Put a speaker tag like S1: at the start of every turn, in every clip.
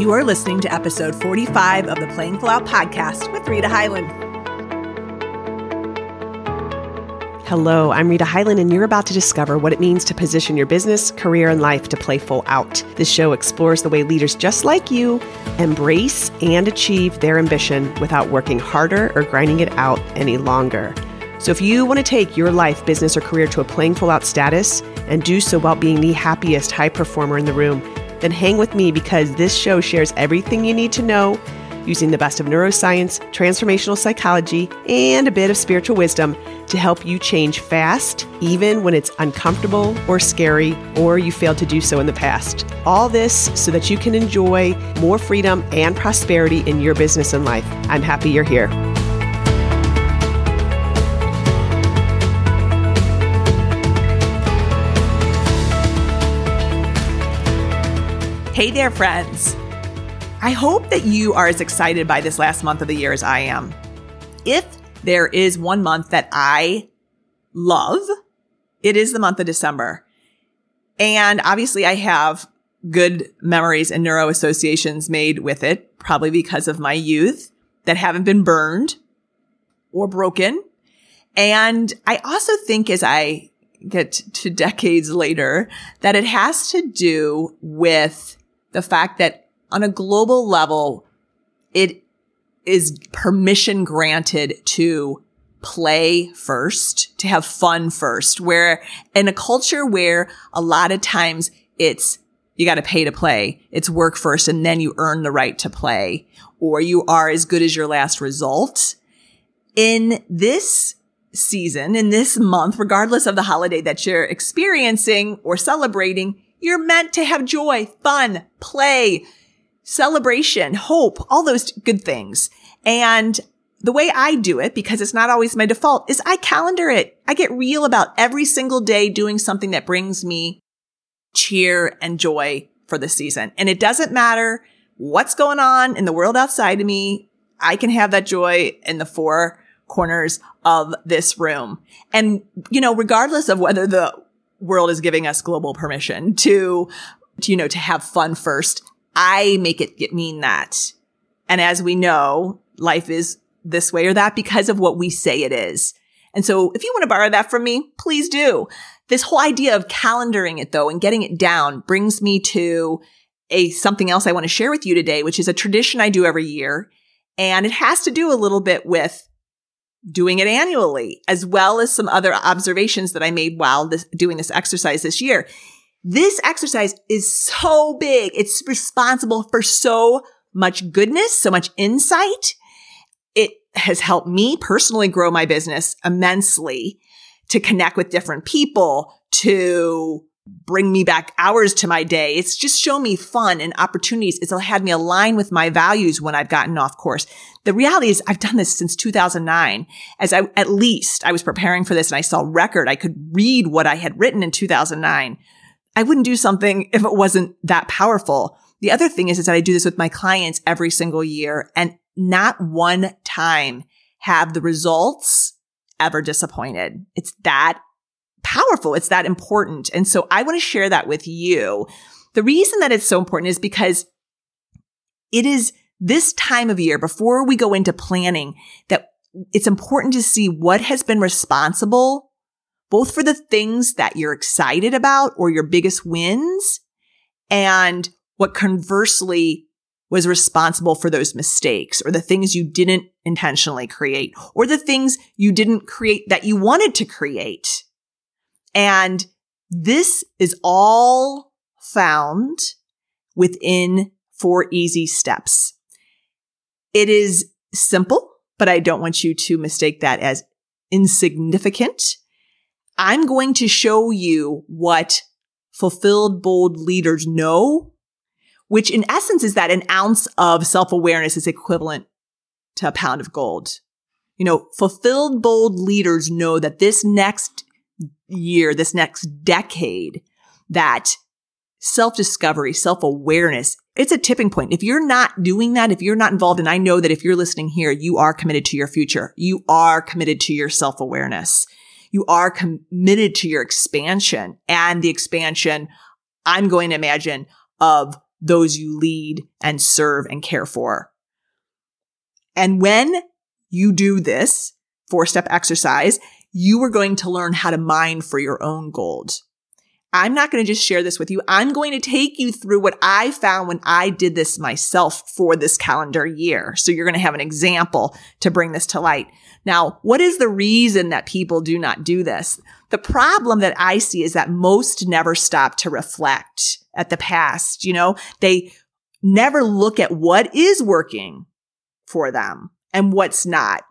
S1: You are listening to episode 45 of the Playing Full Out podcast with Rita Hyland.
S2: Hello, I'm Rita Hyland, and you're about to discover what it means to position your business, career, and life to play full out. This show explores the way leaders just like you embrace and achieve their ambition without working harder or grinding it out any longer. So, if you want to take your life, business, or career to a playing full out status and do so while being the happiest high performer in the room, then hang with me because this show shares everything you need to know using the best of neuroscience, transformational psychology, and a bit of spiritual wisdom to help you change fast, even when it's uncomfortable or scary, or you failed to do so in the past. All this so that you can enjoy more freedom and prosperity in your business and life. I'm happy you're here.
S1: Hey there, friends. I hope that you are as excited by this last month of the year as I am. If there is one month that I love, it is the month of December. And obviously, I have good memories and neuro associations made with it, probably because of my youth that haven't been burned or broken. And I also think as I get to decades later that it has to do with the fact that on a global level, it is permission granted to play first, to have fun first, where in a culture where a lot of times it's you got to pay to play. It's work first and then you earn the right to play or you are as good as your last result. In this season, in this month, regardless of the holiday that you're experiencing or celebrating, you're meant to have joy, fun, play, celebration, hope, all those good things. And the way I do it, because it's not always my default, is I calendar it. I get real about every single day doing something that brings me cheer and joy for the season. And it doesn't matter what's going on in the world outside of me. I can have that joy in the four corners of this room. And, you know, regardless of whether the world is giving us global permission to, to, you know, to have fun first. I make it get mean that. And as we know, life is this way or that because of what we say it is. And so if you want to borrow that from me, please do. This whole idea of calendaring it though and getting it down brings me to a something else I want to share with you today, which is a tradition I do every year. And it has to do a little bit with doing it annually, as well as some other observations that I made while this, doing this exercise this year. This exercise is so big. It's responsible for so much goodness, so much insight. It has helped me personally grow my business immensely to connect with different people, to bring me back hours to my day. It's just shown me fun and opportunities. It's had me align with my values when I've gotten off course. The reality is I've done this since 2009. As I, at least I was preparing for this and I saw record. I could read what I had written in 2009. I wouldn't do something if it wasn't that powerful. The other thing is, is that I do this with my clients every single year and not one time have the results ever disappointed. It's that powerful. It's that important. And so I want to share that with you. The reason that it's so important is because it is this time of year before we go into planning that it's important to see what has been responsible both for the things that you're excited about or your biggest wins and what conversely was responsible for those mistakes or the things you didn't intentionally create or the things you didn't create that you wanted to create. And this is all found within four easy steps. It is simple, but I don't want you to mistake that as insignificant. I'm going to show you what fulfilled bold leaders know, which in essence is that an ounce of self awareness is equivalent to a pound of gold. You know, fulfilled bold leaders know that this next year, this next decade, that self discovery, self awareness, it's a tipping point. If you're not doing that, if you're not involved, and I know that if you're listening here, you are committed to your future. You are committed to your self awareness. You are committed to your expansion and the expansion, I'm going to imagine, of those you lead and serve and care for. And when you do this four step exercise, you are going to learn how to mine for your own gold. I'm not going to just share this with you. I'm going to take you through what I found when I did this myself for this calendar year. So you're going to have an example to bring this to light. Now, what is the reason that people do not do this? The problem that I see is that most never stop to reflect at the past. You know, they never look at what is working for them and what's not.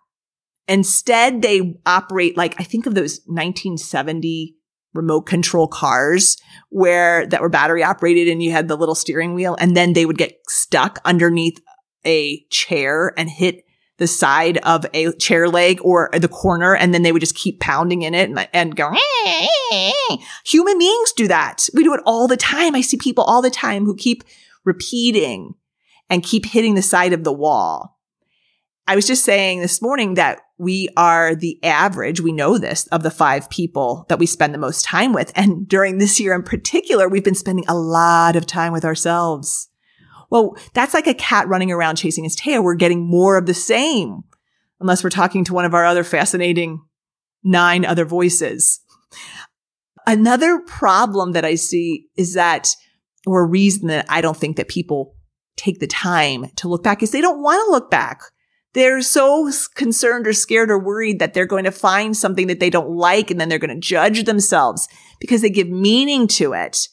S1: Instead, they operate like I think of those 1970 remote control cars where that were battery operated and you had the little steering wheel and then they would get stuck underneath a chair and hit the side of a chair leg or the corner and then they would just keep pounding in it and, and go human beings do that. We do it all the time. I see people all the time who keep repeating and keep hitting the side of the wall I was just saying this morning that we are the average, we know this, of the five people that we spend the most time with. And during this year in particular, we've been spending a lot of time with ourselves. Well, that's like a cat running around chasing his tail. We're getting more of the same, unless we're talking to one of our other fascinating nine other voices. Another problem that I see is that, or a reason that I don't think that people take the time to look back is they don't want to look back. They're so concerned or scared or worried that they're going to find something that they don't like and then they're going to judge themselves because they give meaning to it.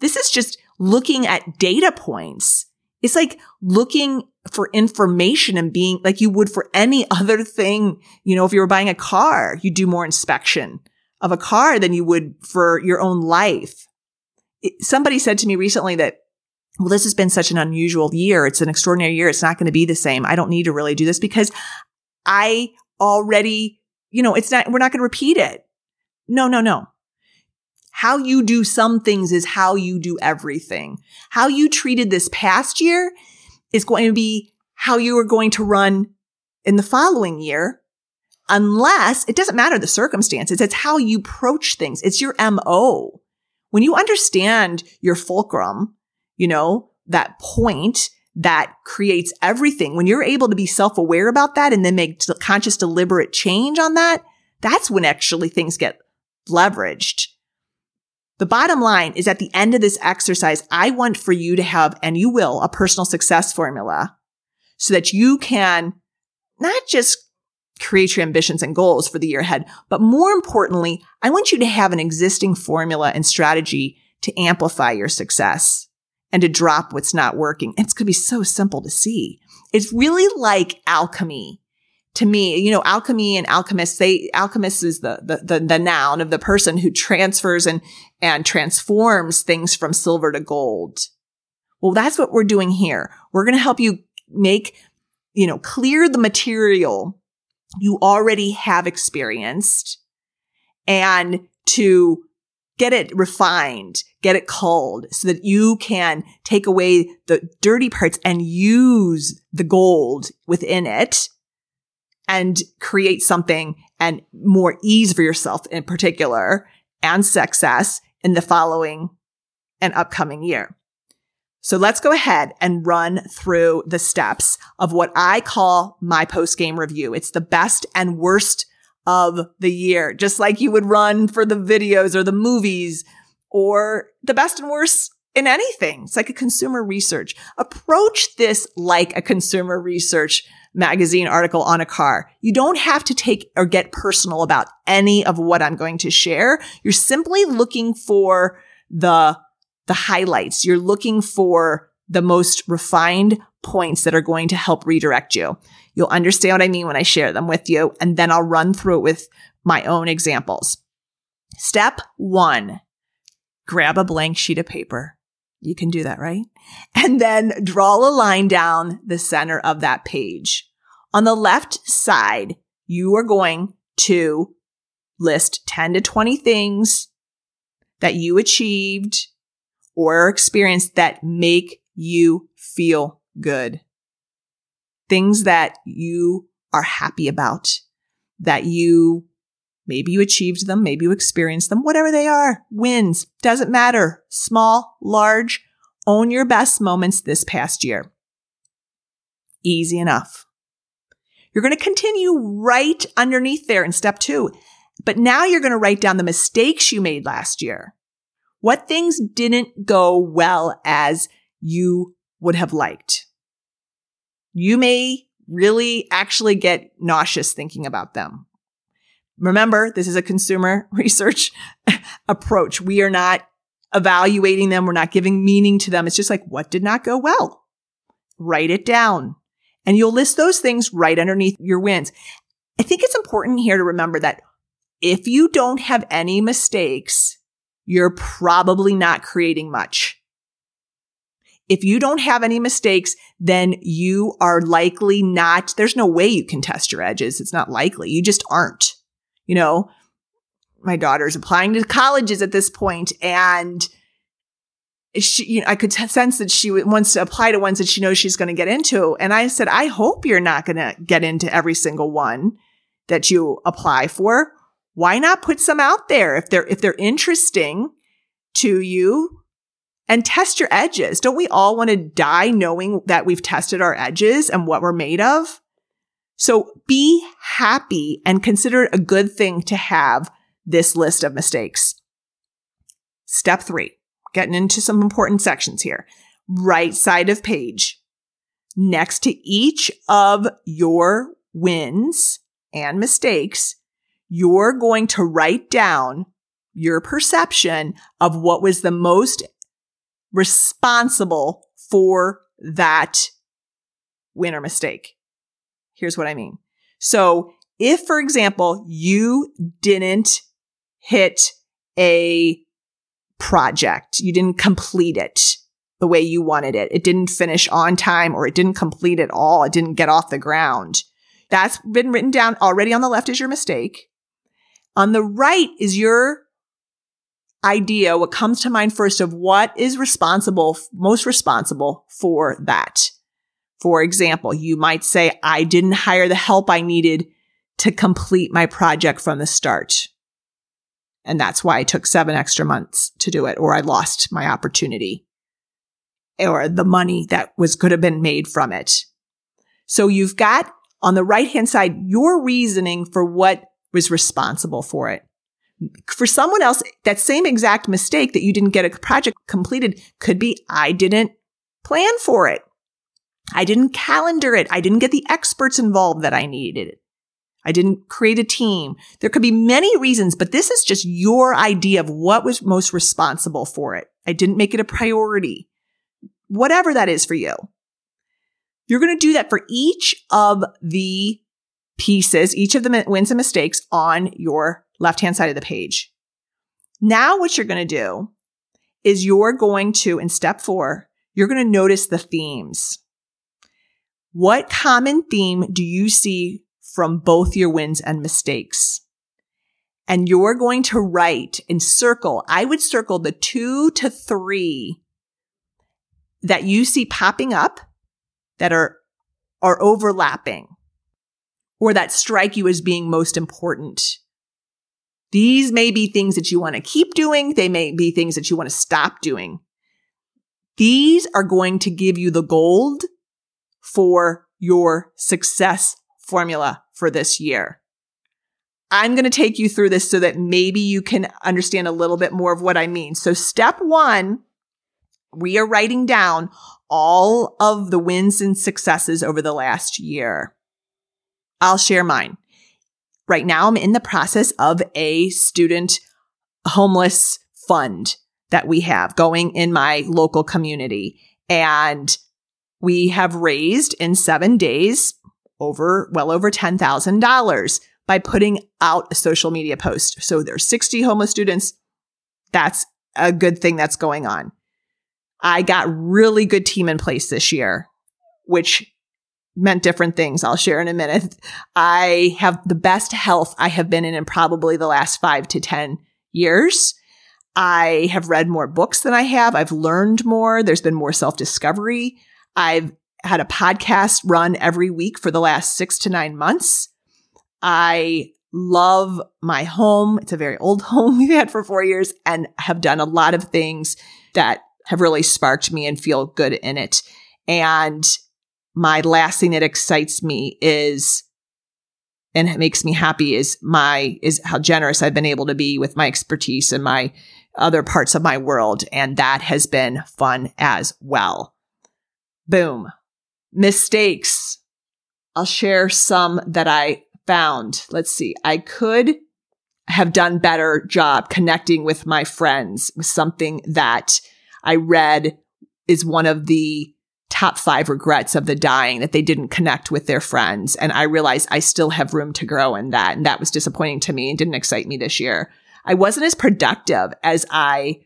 S1: This is just looking at data points. It's like looking for information and being like you would for any other thing. You know, if you were buying a car, you do more inspection of a car than you would for your own life. It, somebody said to me recently that well, this has been such an unusual year. It's an extraordinary year. It's not going to be the same. I don't need to really do this because I already, you know, it's not, we're not going to repeat it. No, no, no. How you do some things is how you do everything. How you treated this past year is going to be how you are going to run in the following year. Unless it doesn't matter the circumstances. It's how you approach things. It's your MO. When you understand your fulcrum, you know, that point that creates everything. When you're able to be self-aware about that and then make conscious, deliberate change on that, that's when actually things get leveraged. The bottom line is at the end of this exercise, I want for you to have, and you will, a personal success formula so that you can not just create your ambitions and goals for the year ahead, but more importantly, I want you to have an existing formula and strategy to amplify your success and to drop what's not working. It's going to be so simple to see. It's really like alchemy to me. You know, alchemy and alchemists, they, alchemist is the, the, the, the noun of the person who transfers and, and transforms things from silver to gold. Well, that's what we're doing here. We're going to help you make, you know, clear the material you already have experienced and to get it refined, get it culled so that you can take away the dirty parts and use the gold within it and create something and more ease for yourself in particular and success in the following and upcoming year. So let's go ahead and run through the steps of what I call my post game review. It's the best and worst of the year, just like you would run for the videos or the movies or the best and worst in anything. It's like a consumer research. Approach this like a consumer research magazine article on a car. You don't have to take or get personal about any of what I'm going to share. You're simply looking for the, the highlights. You're looking for the most refined points that are going to help redirect you. You'll understand what I mean when I share them with you, and then I'll run through it with my own examples. Step one, grab a blank sheet of paper. You can do that, right? And then draw a line down the center of that page. On the left side, you are going to list 10 to 20 things that you achieved or experienced that make you feel good things that you are happy about, that you maybe you achieved them, maybe you experienced them, whatever they are, wins, doesn't matter, small, large, Own your best moments this past year. Easy enough. You're going to continue right underneath there in step two. But now you're going to write down the mistakes you made last year. What things didn't go well as you would have liked. You may really actually get nauseous thinking about them. Remember, this is a consumer research approach. We are not evaluating them. We're not giving meaning to them. It's just like, what did not go well? Write it down. And you'll list those things right underneath your wins. I think it's important here to remember that if you don't have any mistakes, you're probably not creating much. If you don't have any mistakes, then you are likely not, there's no way you can test your edges. It's not likely. You just aren't. You know, my daughter's applying to colleges at this point and she, you know, I could sense that she wants to apply to ones that she knows she's going to get into. And I said, I hope you're not going to get into every single one that you apply for. Why not put some out there if they're, if they're interesting to you and test your edges? Don't we all want to die knowing that we've tested our edges and what we're made of? So be happy and consider it a good thing to have this list of mistakes. Step three, getting into some important sections here. Right side of page. Next to each of your wins and mistakes, you're going to write down your perception of what was the most responsible for that win or mistake. Here's what I mean. So if, for example, you didn't hit a project. You didn't complete it the way you wanted it. It didn't finish on time or it didn't complete at all. It didn't get off the ground. That's been written down already on the left is your mistake. On the right is your idea, what comes to mind first of what is responsible, most responsible for that. For example, you might say, I didn't hire the help I needed to complete my project from the start. And that's why it took seven extra months to do it, or I lost my opportunity or the money that was could have been made from it. So you've got on the right hand side your reasoning for what was responsible for it. For someone else, that same exact mistake that you didn't get a project completed could be I didn't plan for it. I didn't calendar it. I didn't get the experts involved that I needed. I didn't create a team. There could be many reasons, but this is just your idea of what was most responsible for it. I didn't make it a priority. Whatever that is for you. You're going to do that for each of the pieces, each of the wins and mistakes on your left hand side of the page. Now, what you're going to do is you're going to, in step four, you're going to notice the themes. What common theme do you see from both your wins and mistakes. And you're going to write and circle. I would circle the two to three that you see popping up that are, are overlapping or that strike you as being most important. These may be things that you want to keep doing. They may be things that you want to stop doing. These are going to give you the gold for your success formula for this year. I'm going to take you through this so that maybe you can understand a little bit more of what I mean. So step one, we are writing down all of the wins and successes over the last year. I'll share mine. Right now, I'm in the process of a student homeless fund that we have going in my local community. And we have raised in seven days over well over $10,000 by putting out a social media post. So there's 60 homeless students. That's a good thing that's going on. I got really good team in place this year, which meant different things. I'll share in a minute. I have the best health I have been in in probably the last five to 10 years. I have read more books than I have. I've learned more. There's been more self discovery. I've had a podcast run every week for the last six to nine months. I love my home. It's a very old home we've had for four years and have done a lot of things that have really sparked me and feel good in it. And my last thing that excites me is and makes me happy is my is how generous I've been able to be with my expertise and my other parts of my world and that has been fun as well. Boom. Mistakes. I'll share some that I found. Let's see. I could have done better job connecting with my friends with something that I read is one of the top five regrets of the dying that they didn't connect with their friends. And I realized I still have room to grow in that. And that was disappointing to me and didn't excite me this year. I wasn't as productive as I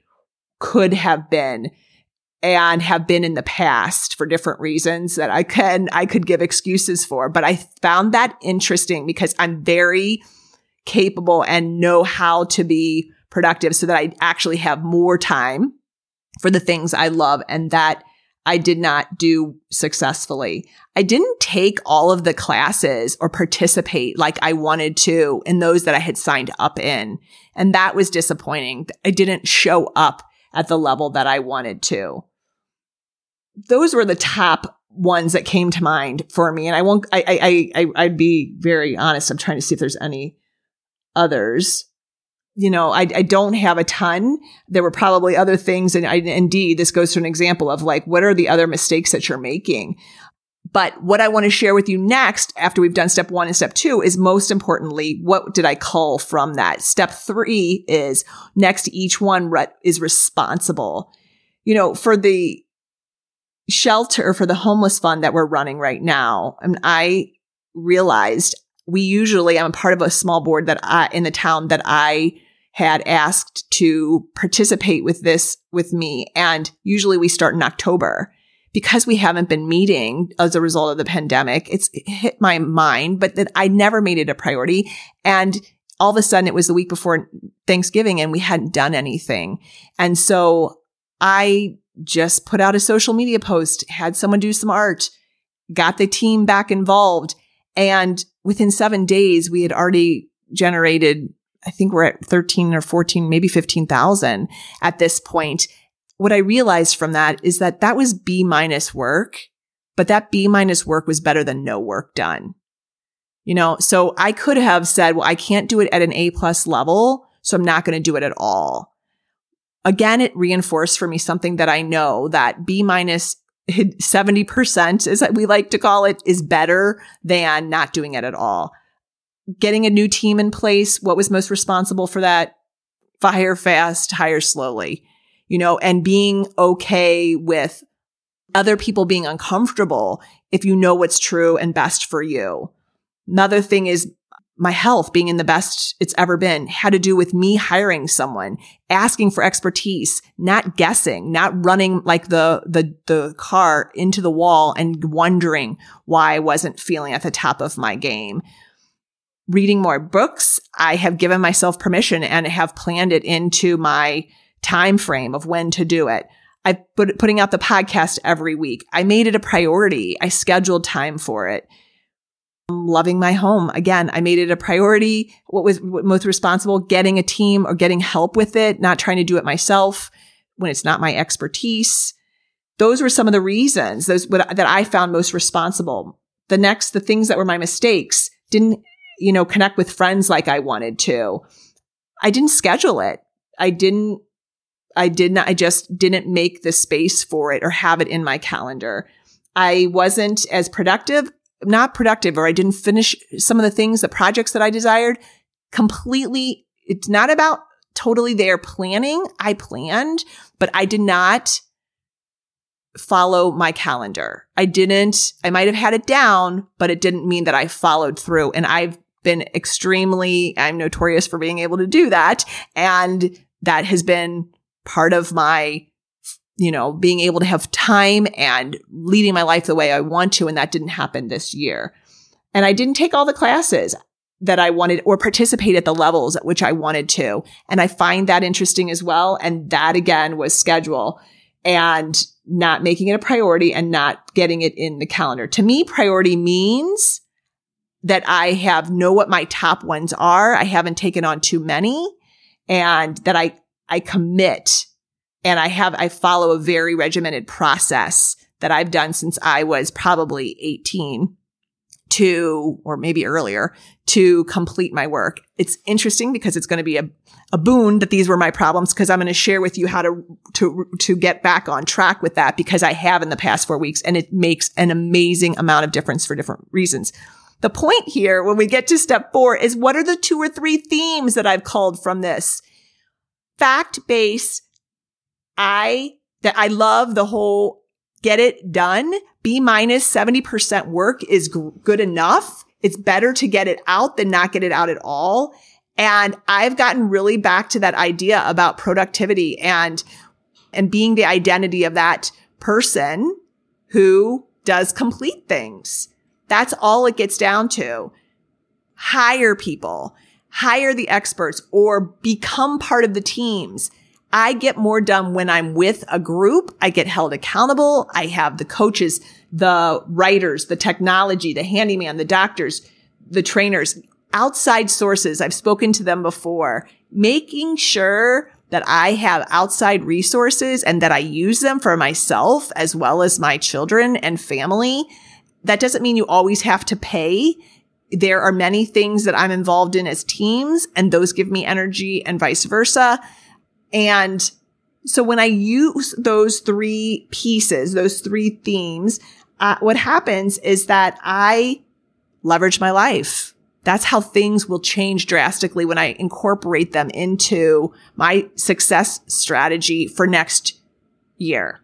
S1: could have been and have been in the past for different reasons that I can, I could give excuses for. But I found that interesting because I'm very capable and know how to be productive so that I actually have more time for the things I love and that I did not do successfully. I didn't take all of the classes or participate like I wanted to in those that I had signed up in. And that was disappointing. I didn't show up at the level that I wanted to. Those were the top ones that came to mind for me. And I won't, I, I, I, I'd be very honest. I'm trying to see if there's any others you know, I, I don't have a ton. There were probably other things. And I, indeed, this goes to an example of like, what are the other mistakes that you're making? But what I want to share with you next, after we've done step one and step two, is most importantly, what did I cull from that? Step three is next to each one re- is responsible. You know, for the shelter, for the homeless fund that we're running right now, mean, I realized we usually, I'm a part of a small board that I, in the town that I had asked to participate with this with me. And usually we start in October because we haven't been meeting as a result of the pandemic. It's hit my mind, but that I never made it a priority. And all of a sudden it was the week before Thanksgiving and we hadn't done anything. And so I just put out a social media post, had someone do some art, got the team back involved and within seven days, we had already generated, I think we're at 13 or 14, maybe 15,000 at this point. What I realized from that is that that was B minus work, but that B minus work was better than no work done. You know, so I could have said, well, I can't do it at an A plus level. So I'm not going to do it at all. Again, it reinforced for me something that I know that B minus 70%, as we like to call it, is better than not doing it at all. Getting a new team in place, what was most responsible for that? Fire fast, hire slowly, you know, and being okay with other people being uncomfortable if you know what's true and best for you. Another thing is my health being in the best it's ever been had to do with me hiring someone, asking for expertise, not guessing, not running like the, the, the car into the wall and wondering why I wasn't feeling at the top of my game. Reading more books. I have given myself permission and have planned it into my time frame of when to do it. I put putting out the podcast every week. I made it a priority. I scheduled time for it loving my home. Again, I made it a priority. What was most responsible? Getting a team or getting help with it, not trying to do it myself when it's not my expertise. Those were some of the reasons those that I found most responsible. The next, the things that were my mistakes didn't, you know, connect with friends like I wanted to. I didn't schedule it. I didn't, I did not, I just didn't make the space for it or have it in my calendar. I wasn't as productive not productive or I didn't finish some of the things, the projects that I desired completely. It's not about totally their planning. I planned, but I did not follow my calendar. I didn't, I might have had it down, but it didn't mean that I followed through. And I've been extremely, I'm notorious for being able to do that. And that has been part of my you know, being able to have time and leading my life the way I want to. And that didn't happen this year. And I didn't take all the classes that I wanted or participate at the levels at which I wanted to. And I find that interesting as well. And that again was schedule and not making it a priority and not getting it in the calendar. To me, priority means that I have know what my top ones are. I haven't taken on too many and that I, I commit And I have, I follow a very regimented process that I've done since I was probably 18 to, or maybe earlier, to complete my work. It's interesting because it's going to be a, a boon that these were my problems because I'm going to share with you how to, to, to get back on track with that because I have in the past four weeks and it makes an amazing amount of difference for different reasons. The point here, when we get to step four is what are the two or three themes that I've called from this? Fact based. I, that I love the whole get it done. B minus 70% work is g- good enough. It's better to get it out than not get it out at all. And I've gotten really back to that idea about productivity and, and being the identity of that person who does complete things. That's all it gets down to. Hire people, hire the experts or become part of the teams. I get more done when I'm with a group. I get held accountable. I have the coaches, the writers, the technology, the handyman, the doctors, the trainers, outside sources. I've spoken to them before, making sure that I have outside resources and that I use them for myself as well as my children and family. That doesn't mean you always have to pay. There are many things that I'm involved in as teams and those give me energy and vice versa. And so when I use those three pieces, those three themes, uh, what happens is that I leverage my life. That's how things will change drastically when I incorporate them into my success strategy for next year.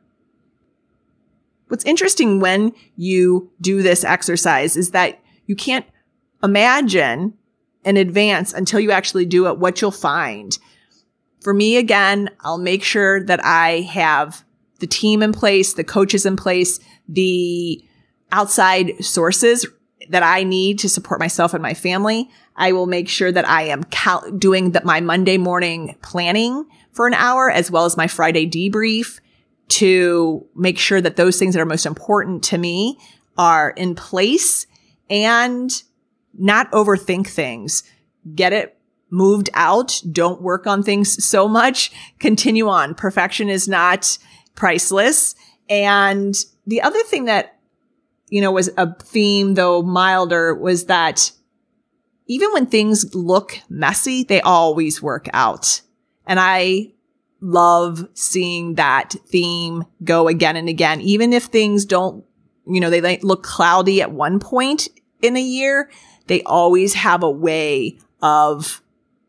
S1: What's interesting when you do this exercise is that you can't imagine in advance until you actually do it what you'll find. For me, again, I'll make sure that I have the team in place, the coaches in place, the outside sources that I need to support myself and my family. I will make sure that I am cal- doing that my Monday morning planning for an hour as well as my Friday debrief to make sure that those things that are most important to me are in place and not overthink things. Get it moved out. Don't work on things so much. Continue on. Perfection is not priceless. And the other thing that, you know, was a theme, though milder, was that even when things look messy, they always work out. And I love seeing that theme go again and again. Even if things don't, you know, they look cloudy at one point in a year, they always have a way of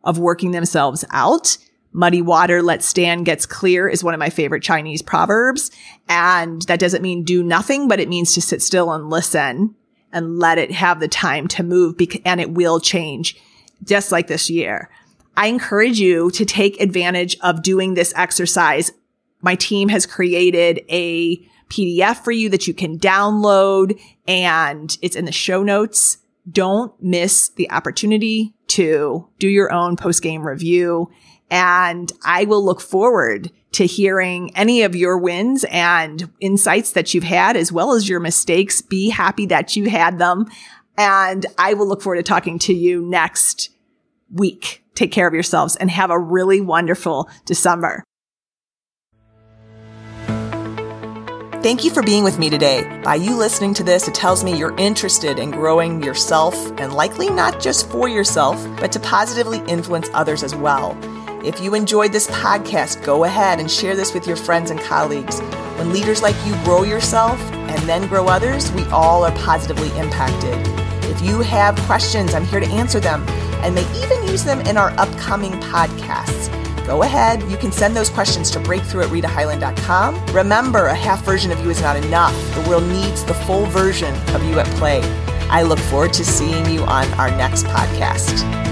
S1: of working themselves out. Muddy water let stand gets clear is one of my favorite Chinese proverbs. And that doesn't mean do nothing, but it means to sit still and listen and let it have the time to move bec- and it will change just like this year. I encourage you to take advantage of doing this exercise. My team has created a PDF for you that you can download and it's in the show notes. Don't miss the opportunity to do your own post game review. And I will look forward to hearing any of your wins and insights that you've had, as well as your mistakes. Be happy that you had them. And I will look forward to talking to you next week. Take care of yourselves and have a really wonderful December. Thank you for being with me today. By you listening to this, it tells me you're interested in growing yourself and likely not just for yourself, but to positively influence others as well. If you enjoyed this podcast, go ahead and share this with your friends and colleagues. When leaders like you grow yourself and then grow others, we all are positively impacted. If you have questions, I'm here to answer them and may even use them in our upcoming podcasts go ahead. You can send those questions to breakthrough at. Remember, a half version of you is not enough. The world needs the full version of you at play. I look forward to seeing you on our next podcast.